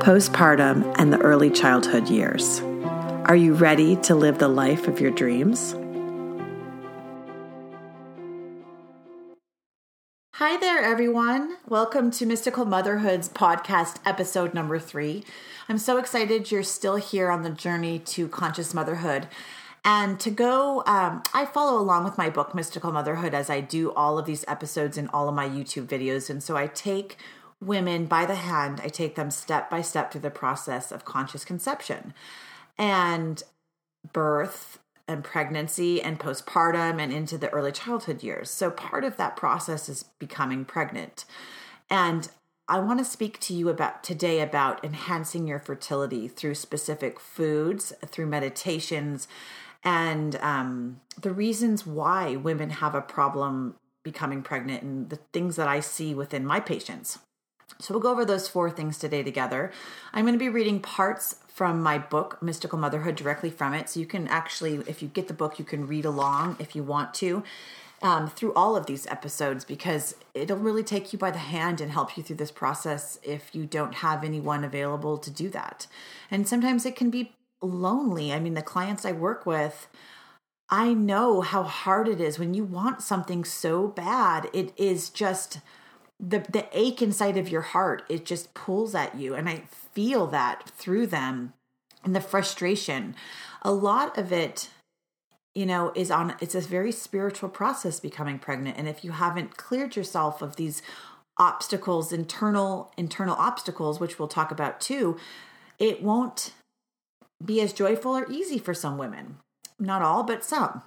postpartum, and the early childhood years. Are you ready to live the life of your dreams? Hi there, everyone. Welcome to Mystical Motherhood's podcast, episode number three. I'm so excited you're still here on the journey to conscious motherhood. And to go, um, I follow along with my book, Mystical Motherhood, as I do all of these episodes in all of my YouTube videos. And so I take women by the hand. I take them step by step through the process of conscious conception and birth and pregnancy and postpartum and into the early childhood years. So part of that process is becoming pregnant. And I want to speak to you about today about enhancing your fertility through specific foods, through meditations, and um, the reasons why women have a problem becoming pregnant and the things that I see within my patients. So we'll go over those four things today together. I'm going to be reading parts from my book, Mystical Motherhood, directly from it. So you can actually, if you get the book, you can read along if you want to. Um, through all of these episodes because it'll really take you by the hand and help you through this process if you don't have anyone available to do that. And sometimes it can be lonely. I mean, the clients I work with, I know how hard it is when you want something so bad. It is just the the ache inside of your heart it just pulls at you. And i feel that through them and the frustration. A lot of it you know is on it's a very spiritual process becoming pregnant. And if you haven't cleared yourself of these obstacles internal internal obstacles which we'll talk about too it won't be as joyful or easy for some women. Not all but some.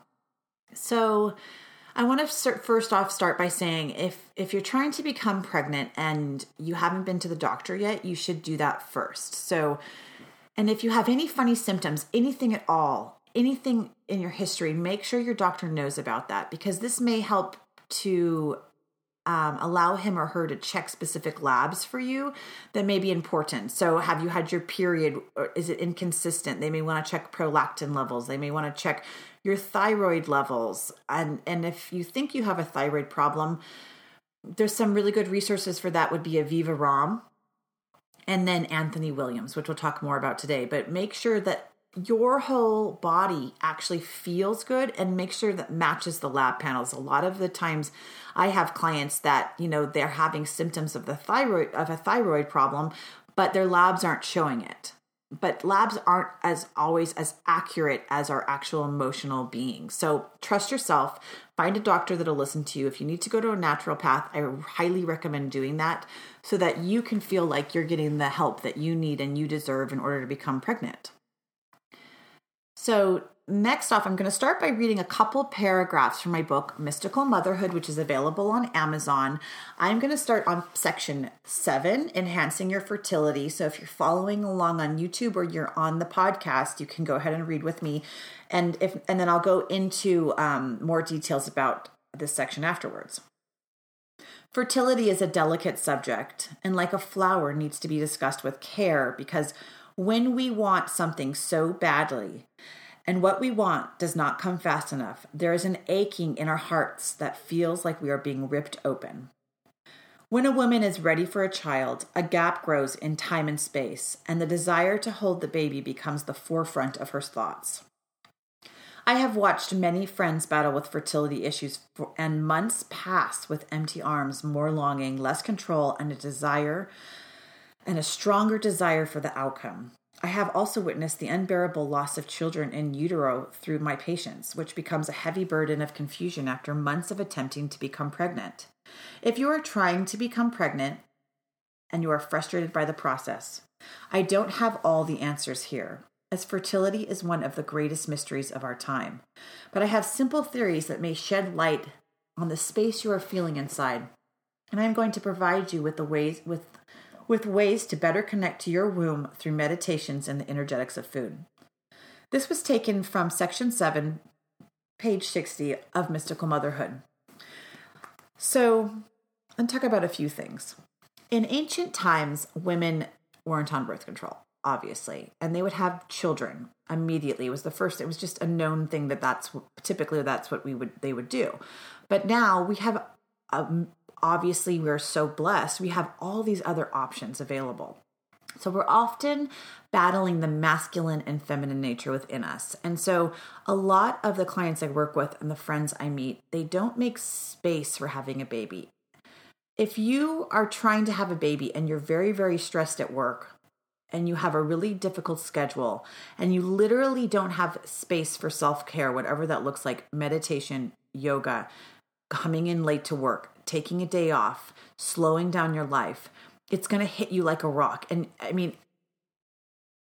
So I want to first off start by saying if if you're trying to become pregnant and you haven't been to the doctor yet, you should do that first. So and if you have any funny symptoms, anything at all, anything in your history, make sure your doctor knows about that because this may help to um, allow him or her to check specific labs for you that may be important. So, have you had your period? Is it inconsistent? They may want to check prolactin levels. They may want to check your thyroid levels. And, and if you think you have a thyroid problem, there's some really good resources for that would be Aviva Romm and then Anthony Williams, which we'll talk more about today. But make sure that your whole body actually feels good and make sure that matches the lab panels. A lot of the times I have clients that, you know, they're having symptoms of the thyroid of a thyroid problem, but their labs aren't showing it but labs aren't as always as accurate as our actual emotional being. So trust yourself. Find a doctor that'll listen to you. If you need to go to a naturopath, I highly recommend doing that so that you can feel like you're getting the help that you need and you deserve in order to become pregnant. So next off, I'm going to start by reading a couple paragraphs from my book, Mystical Motherhood, which is available on Amazon. I'm going to start on section seven, Enhancing Your Fertility. So if you're following along on YouTube or you're on the podcast, you can go ahead and read with me. And if and then I'll go into um, more details about this section afterwards. Fertility is a delicate subject, and like a flower, needs to be discussed with care because when we want something so badly, and what we want does not come fast enough. There is an aching in our hearts that feels like we are being ripped open. When a woman is ready for a child, a gap grows in time and space, and the desire to hold the baby becomes the forefront of her thoughts. I have watched many friends battle with fertility issues, for, and months pass with empty arms, more longing, less control, and a desire and a stronger desire for the outcome. I have also witnessed the unbearable loss of children in utero through my patients, which becomes a heavy burden of confusion after months of attempting to become pregnant. If you are trying to become pregnant and you are frustrated by the process, I don't have all the answers here, as fertility is one of the greatest mysteries of our time. But I have simple theories that may shed light on the space you are feeling inside, and I am going to provide you with the ways with with ways to better connect to your womb through meditations and the energetics of food. This was taken from section 7, page 60 of Mystical Motherhood. So, let's talk about a few things. In ancient times, women weren't on birth control, obviously, and they would have children immediately. It was the first. It was just a known thing that that's typically that's what we would they would do. But now we have, um, obviously, we're so blessed. We have all these other options available. So we're often battling the masculine and feminine nature within us. And so a lot of the clients I work with and the friends I meet, they don't make space for having a baby. If you are trying to have a baby and you're very, very stressed at work and you have a really difficult schedule and you literally don't have space for self care, whatever that looks like meditation, yoga, coming in late to work, taking a day off, slowing down your life, it's going to hit you like a rock. And I mean,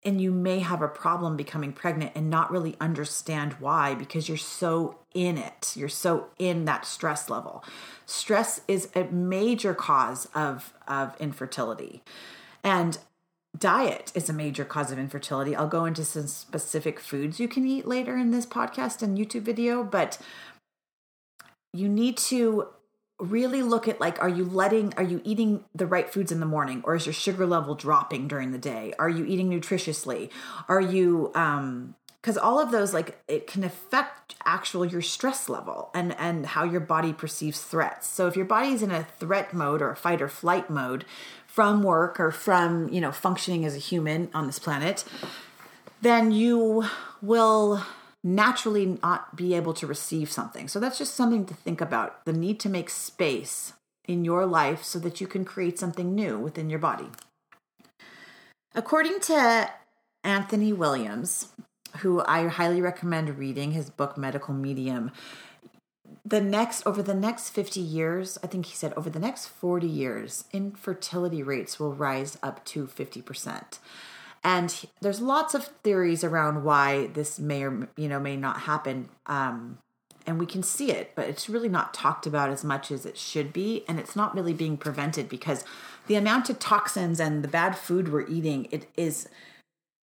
and you may have a problem becoming pregnant and not really understand why because you're so in it. You're so in that stress level. Stress is a major cause of, of infertility. And diet is a major cause of infertility. I'll go into some specific foods you can eat later in this podcast and YouTube video, but you need to really look at like are you letting are you eating the right foods in the morning or is your sugar level dropping during the day? Are you eating nutritiously? Are you um because all of those like it can affect actual your stress level and and how your body perceives threats. So if your body's in a threat mode or a fight or flight mode from work or from you know functioning as a human on this planet then you will naturally not be able to receive something. So that's just something to think about the need to make space in your life so that you can create something new within your body. According to Anthony Williams, who I highly recommend reading his book Medical Medium, the next over the next 50 years, I think he said over the next 40 years, infertility rates will rise up to 50%. And there's lots of theories around why this may or you know may not happen. Um, and we can see it, but it's really not talked about as much as it should be, and it's not really being prevented because the amount of toxins and the bad food we're eating, it is.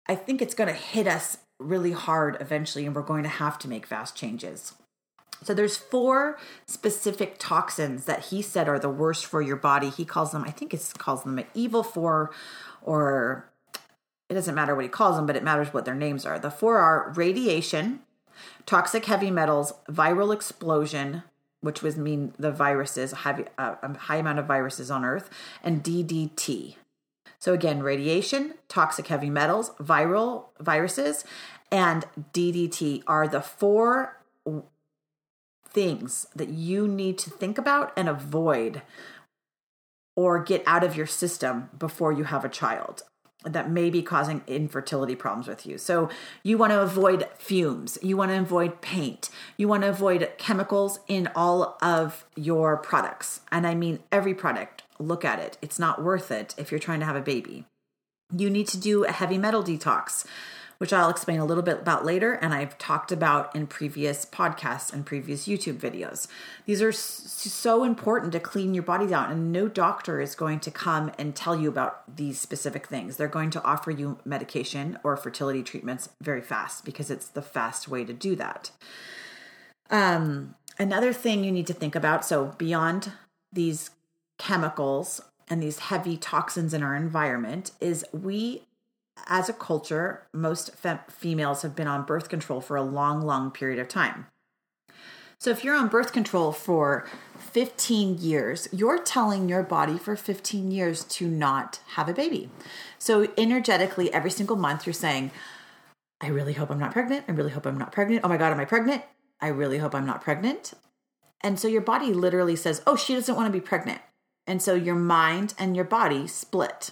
I think it's going to hit us really hard eventually, and we're going to have to make fast changes. So there's four specific toxins that he said are the worst for your body. He calls them, I think it calls them an evil four or it doesn't matter what he calls them, but it matters what their names are. The four are radiation, toxic heavy metals, viral explosion, which would mean the viruses, heavy, uh, a high amount of viruses on Earth, and DDT. So again, radiation, toxic heavy metals, viral viruses, and DDT are the four things that you need to think about and avoid or get out of your system before you have a child that may be causing infertility problems with you. So you want to avoid fumes, you want to avoid paint, you want to avoid chemicals in all of your products. And I mean every product. Look at it. It's not worth it if you're trying to have a baby. You need to do a heavy metal detox which I'll explain a little bit about later and I've talked about in previous podcasts and previous YouTube videos. These are so important to clean your body down, and no doctor is going to come and tell you about these specific things. They're going to offer you medication or fertility treatments very fast because it's the fast way to do that. Um, another thing you need to think about so, beyond these chemicals and these heavy toxins in our environment, is we as a culture, most fem- females have been on birth control for a long, long period of time. So if you're on birth control for 15 years, you're telling your body for 15 years to not have a baby. So energetically, every single month, you're saying, I really hope I'm not pregnant. I really hope I'm not pregnant. Oh my God, am I pregnant? I really hope I'm not pregnant. And so your body literally says, Oh, she doesn't want to be pregnant. And so your mind and your body split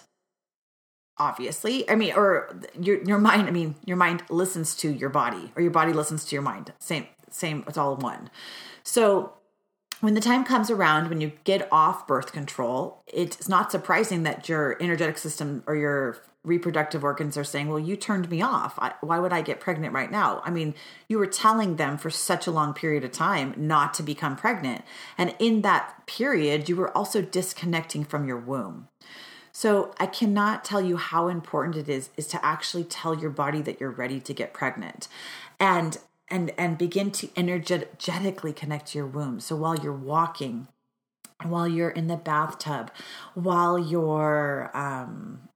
obviously. I mean or your your mind i mean your mind listens to your body or your body listens to your mind. Same same it's all one. So when the time comes around when you get off birth control it's not surprising that your energetic system or your reproductive organs are saying well you turned me off. I, why would i get pregnant right now? I mean you were telling them for such a long period of time not to become pregnant. And in that period you were also disconnecting from your womb So I cannot tell you how important it is is to actually tell your body that you're ready to get pregnant. And and and begin to energetically connect to your womb. So while you're walking, while you're in the bathtub, while you're um,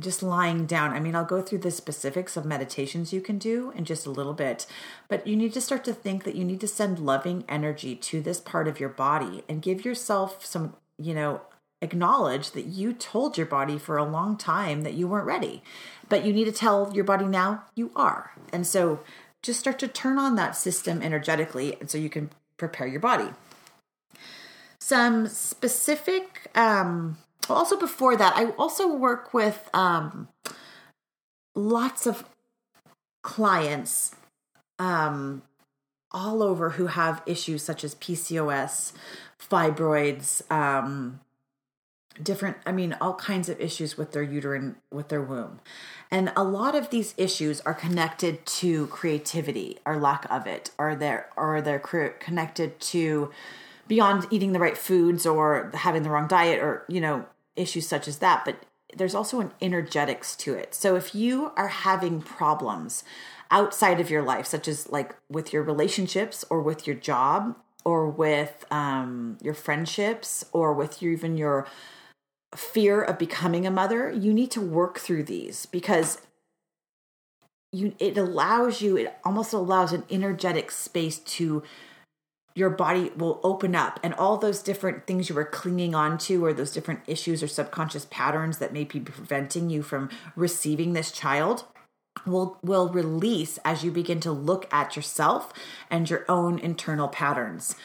just lying down. I mean, I'll go through the specifics of meditations you can do in just a little bit, but you need to start to think that you need to send loving energy to this part of your body and give yourself some, you know, acknowledge that you told your body for a long time that you weren't ready, but you need to tell your body now you are. And so just start to turn on that system energetically and so you can prepare your body. Some specific um also before that, I also work with um, lots of clients um, all over who have issues such as PCOS, fibroids, um, different, I mean, all kinds of issues with their uterine, with their womb. And a lot of these issues are connected to creativity or lack of it, or they're, or they're connected to beyond eating the right foods or having the wrong diet or, you know, issues such as that, but there's also an energetics to it. So if you are having problems outside of your life, such as like with your relationships or with your job or with um, your friendships or with your, even your fear of becoming a mother, you need to work through these because you it allows you it almost allows an energetic space to your body will open up and all those different things you were clinging on to or those different issues or subconscious patterns that may be preventing you from receiving this child will will release as you begin to look at yourself and your own internal patterns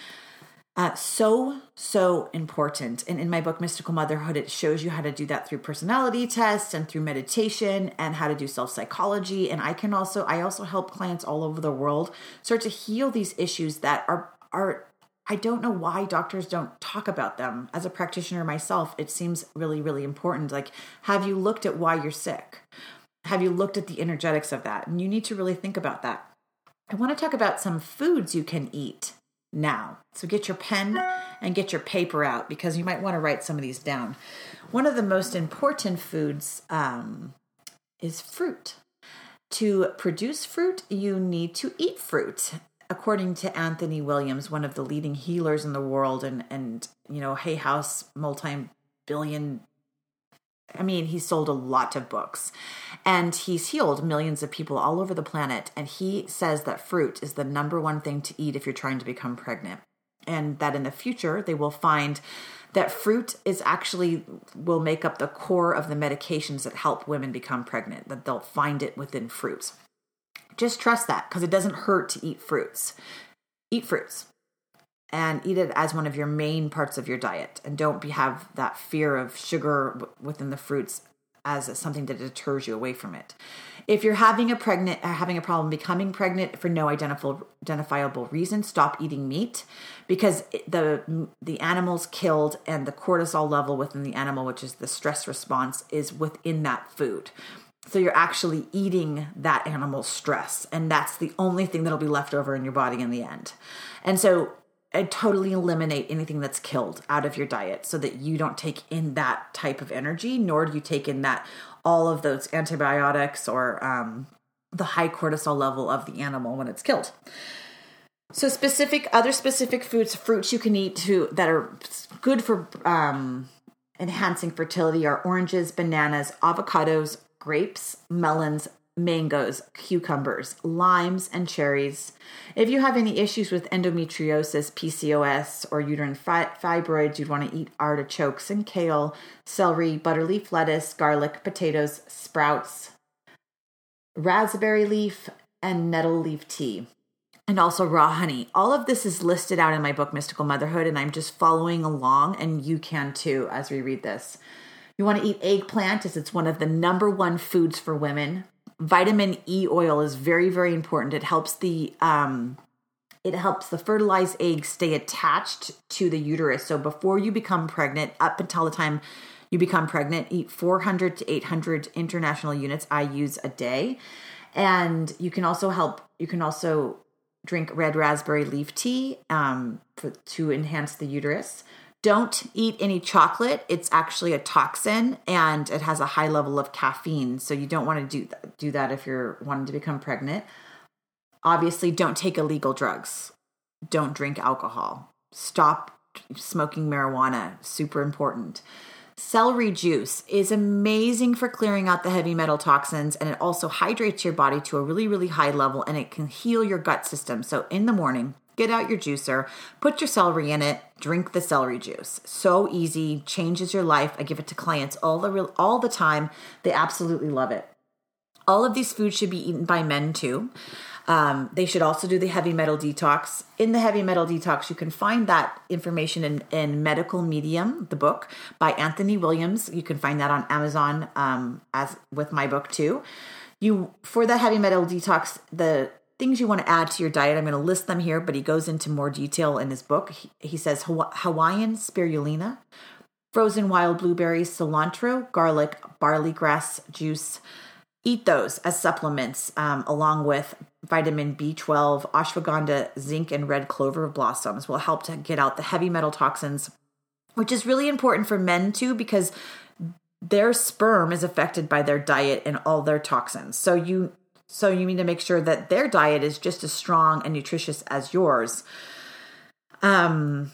uh, so so important and in my book mystical motherhood it shows you how to do that through personality tests and through meditation and how to do self psychology and i can also i also help clients all over the world start to heal these issues that are are I don't know why doctors don't talk about them. As a practitioner myself, it seems really, really important. Like, have you looked at why you're sick? Have you looked at the energetics of that? And you need to really think about that. I want to talk about some foods you can eat now. So get your pen and get your paper out because you might want to write some of these down. One of the most important foods um, is fruit. To produce fruit, you need to eat fruit according to Anthony Williams, one of the leading healers in the world, and and you know Hay House multi-billion. I mean, he sold a lot of books, and he's healed millions of people all over the planet. And he says that fruit is the number one thing to eat if you're trying to become pregnant, and that in the future they will find that fruit is actually will make up the core of the medications that help women become pregnant. That they'll find it within fruits. Just trust that because it doesn't hurt to eat fruits. Eat fruits and eat it as one of your main parts of your diet and don't be have that fear of sugar within the fruits as something that deters you away from it. If you're having a pregnant uh, having a problem becoming pregnant for no identifiable reason, stop eating meat because the the animals killed and the cortisol level within the animal, which is the stress response, is within that food. So you're actually eating that animal's stress, and that's the only thing that'll be left over in your body in the end. And so totally eliminate anything that's killed out of your diet so that you don't take in that type of energy, nor do you take in that all of those antibiotics or um, the high cortisol level of the animal when it's killed. So specific other specific foods, fruits you can eat to that are good for um, enhancing fertility are oranges, bananas, avocados, grapes, melons, mangoes, cucumbers, limes, and cherries. If you have any issues with endometriosis, PCOS, or uterine fi- fibroids, you'd want to eat artichokes and kale, celery, butterleaf lettuce, garlic, potatoes, sprouts, raspberry leaf, and nettle leaf tea. And also raw honey. All of this is listed out in my book, Mystical Motherhood, and I'm just following along, and you can too as we read this. You want to eat eggplant as it's one of the number one foods for women. Vitamin E oil is very, very important. It helps the um, it helps the fertilized egg stay attached to the uterus. So before you become pregnant, up until the time you become pregnant, eat 400 to 800 international units I use a day. And you can also help, you can also drink red raspberry leaf tea um, for, to enhance the uterus. Don't eat any chocolate. It's actually a toxin and it has a high level of caffeine. So you don't want to do that, do that if you're wanting to become pregnant. Obviously, don't take illegal drugs. Don't drink alcohol. Stop smoking marijuana. Super important. Celery juice is amazing for clearing out the heavy metal toxins and it also hydrates your body to a really, really high level and it can heal your gut system. So, in the morning, Get out your juicer, put your celery in it, drink the celery juice. So easy, changes your life. I give it to clients all the real, all the time. They absolutely love it. All of these foods should be eaten by men too. Um, they should also do the heavy metal detox. In the heavy metal detox, you can find that information in, in Medical Medium, the book by Anthony Williams. You can find that on Amazon um, as with my book too. You for the heavy metal detox, the things you want to add to your diet. I'm going to list them here, but he goes into more detail in his book. He, he says Hawaiian spirulina, frozen wild blueberries, cilantro, garlic, barley grass juice. Eat those as supplements um, along with vitamin B12, ashwagandha, zinc, and red clover blossoms will help to get out the heavy metal toxins, which is really important for men too because their sperm is affected by their diet and all their toxins. So you so you need to make sure that their diet is just as strong and nutritious as yours. Um,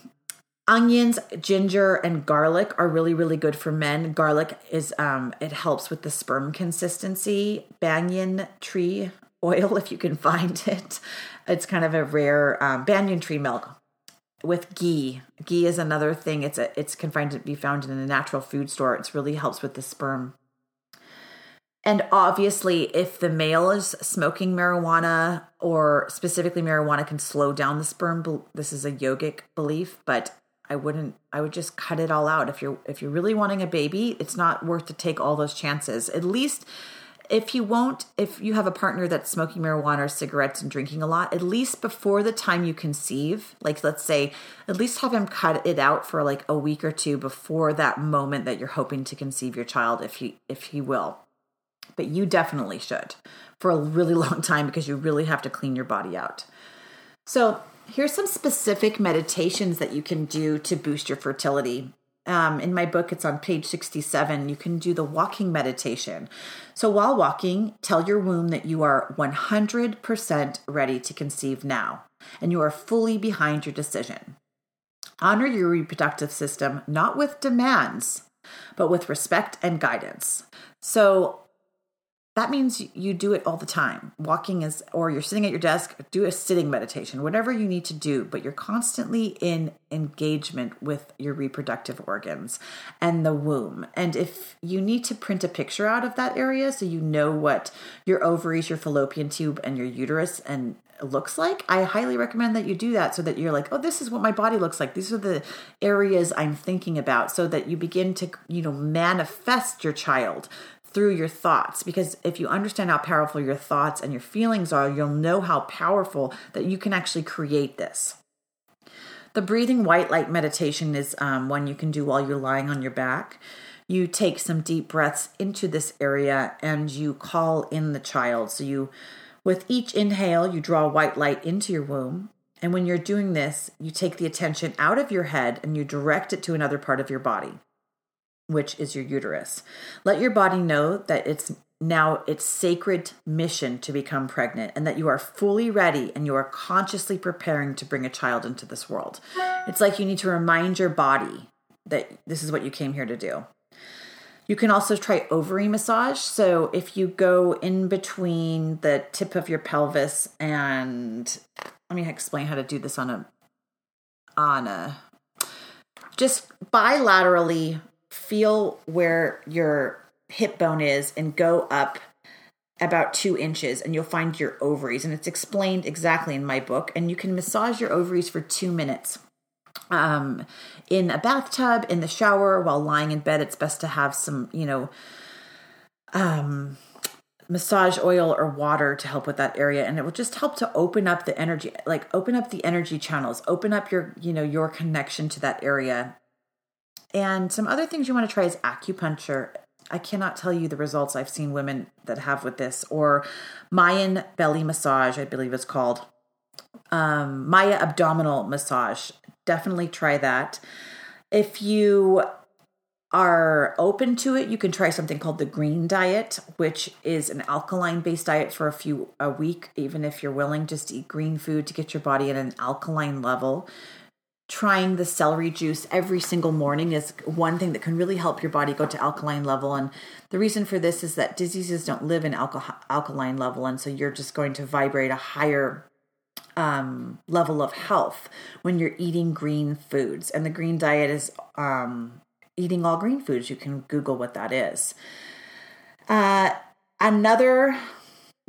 onions, ginger, and garlic are really, really good for men. Garlic is um, it helps with the sperm consistency. Banyan tree oil, if you can find it, it's kind of a rare um, banyan tree milk with ghee. Ghee is another thing. It's a it's confined to be found in a natural food store. It really helps with the sperm and obviously, if the male is smoking marijuana or specifically marijuana can slow down the sperm, this is a yogic belief, but I wouldn't I would just cut it all out. If you're if you're really wanting a baby, it's not worth to take all those chances. At least if you won't if you have a partner that's smoking marijuana or cigarettes and drinking a lot, at least before the time you conceive, like let's say at least have him cut it out for like a week or two before that moment that you're hoping to conceive your child if he if he will but you definitely should for a really long time because you really have to clean your body out. So, here's some specific meditations that you can do to boost your fertility. Um, in my book, it's on page 67. You can do the walking meditation. So, while walking, tell your womb that you are 100% ready to conceive now and you are fully behind your decision. Honor your reproductive system not with demands, but with respect and guidance. So, that means you do it all the time. Walking is, or you're sitting at your desk, do a sitting meditation, whatever you need to do, but you're constantly in engagement with your reproductive organs and the womb. And if you need to print a picture out of that area so you know what your ovaries, your fallopian tube, and your uterus and looks like, I highly recommend that you do that so that you're like, oh, this is what my body looks like. These are the areas I'm thinking about so that you begin to, you know, manifest your child through your thoughts because if you understand how powerful your thoughts and your feelings are, you'll know how powerful that you can actually create this. The breathing white light meditation is um, one you can do while you're lying on your back. You take some deep breaths into this area and you call in the child. So you, with each inhale, you draw white light into your womb. And when you're doing this, you take the attention out of your head and you direct it to another part of your body which is your uterus. Let your body know that it's now its sacred mission to become pregnant and that you are fully ready and you are consciously preparing to bring a child into this world. It's like you need to remind your body that this is what you came here to do. You can also try ovary massage. So if you go in between the tip of your pelvis and let me explain how to do this on a on a just bilaterally feel where your hip bone is and go up about two inches and you'll find your ovaries. And it's explained exactly in my book. And you can massage your ovaries for two minutes. Um, in a bathtub, in the shower, while lying in bed, it's best to have some, you know, um, massage oil or water to help with that area and it will just help to open up the energy like open up the energy channels open up your you know your connection to that area and some other things you want to try is acupuncture. I cannot tell you the results I've seen women that have with this, or Mayan belly massage, I believe it's called. Um, Maya abdominal massage. Definitely try that. If you are open to it, you can try something called the green diet, which is an alkaline based diet for a few a week, even if you're willing just eat green food to get your body at an alkaline level. Trying the celery juice every single morning is one thing that can really help your body go to alkaline level. And the reason for this is that diseases don't live in alka- alkaline level, and so you're just going to vibrate a higher um, level of health when you're eating green foods. And the green diet is um, eating all green foods. You can Google what that is. Uh, another,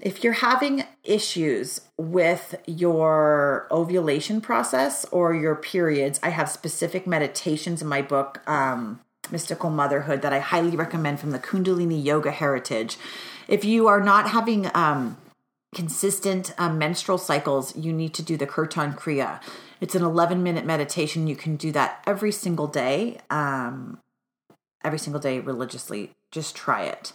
if you're having issues with your ovulation process or your periods, I have specific meditations in my book, um, Mystical Motherhood, that I highly recommend from the Kundalini Yoga Heritage. If you are not having um, consistent um, menstrual cycles, you need to do the Kirtan Kriya. It's an 11 minute meditation. You can do that every single day, um, every single day religiously. Just try it.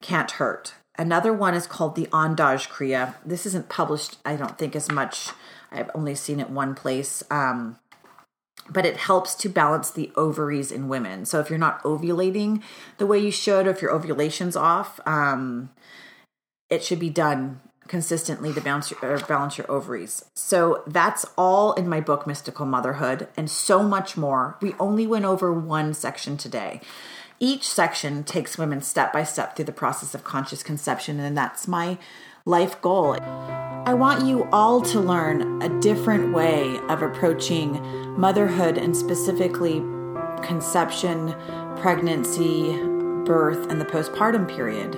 Can't hurt. Another one is called the Andaj Kriya. This isn't published, I don't think, as much. I've only seen it one place. Um, but it helps to balance the ovaries in women. So if you're not ovulating the way you should, or if your ovulation's off, um, it should be done consistently to balance your, balance your ovaries. So that's all in my book, Mystical Motherhood, and so much more. We only went over one section today. Each section takes women step by step through the process of conscious conception, and that's my life goal. I want you all to learn a different way of approaching motherhood and specifically conception, pregnancy, birth, and the postpartum period.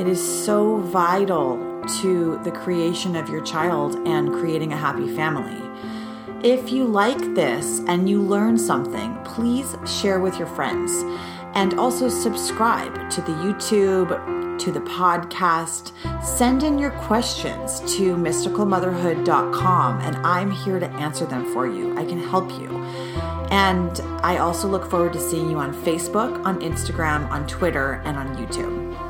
It is so vital to the creation of your child and creating a happy family. If you like this and you learn something, please share with your friends and also subscribe to the YouTube, to the podcast. Send in your questions to mysticalmotherhood.com and I'm here to answer them for you. I can help you. And I also look forward to seeing you on Facebook, on Instagram, on Twitter, and on YouTube.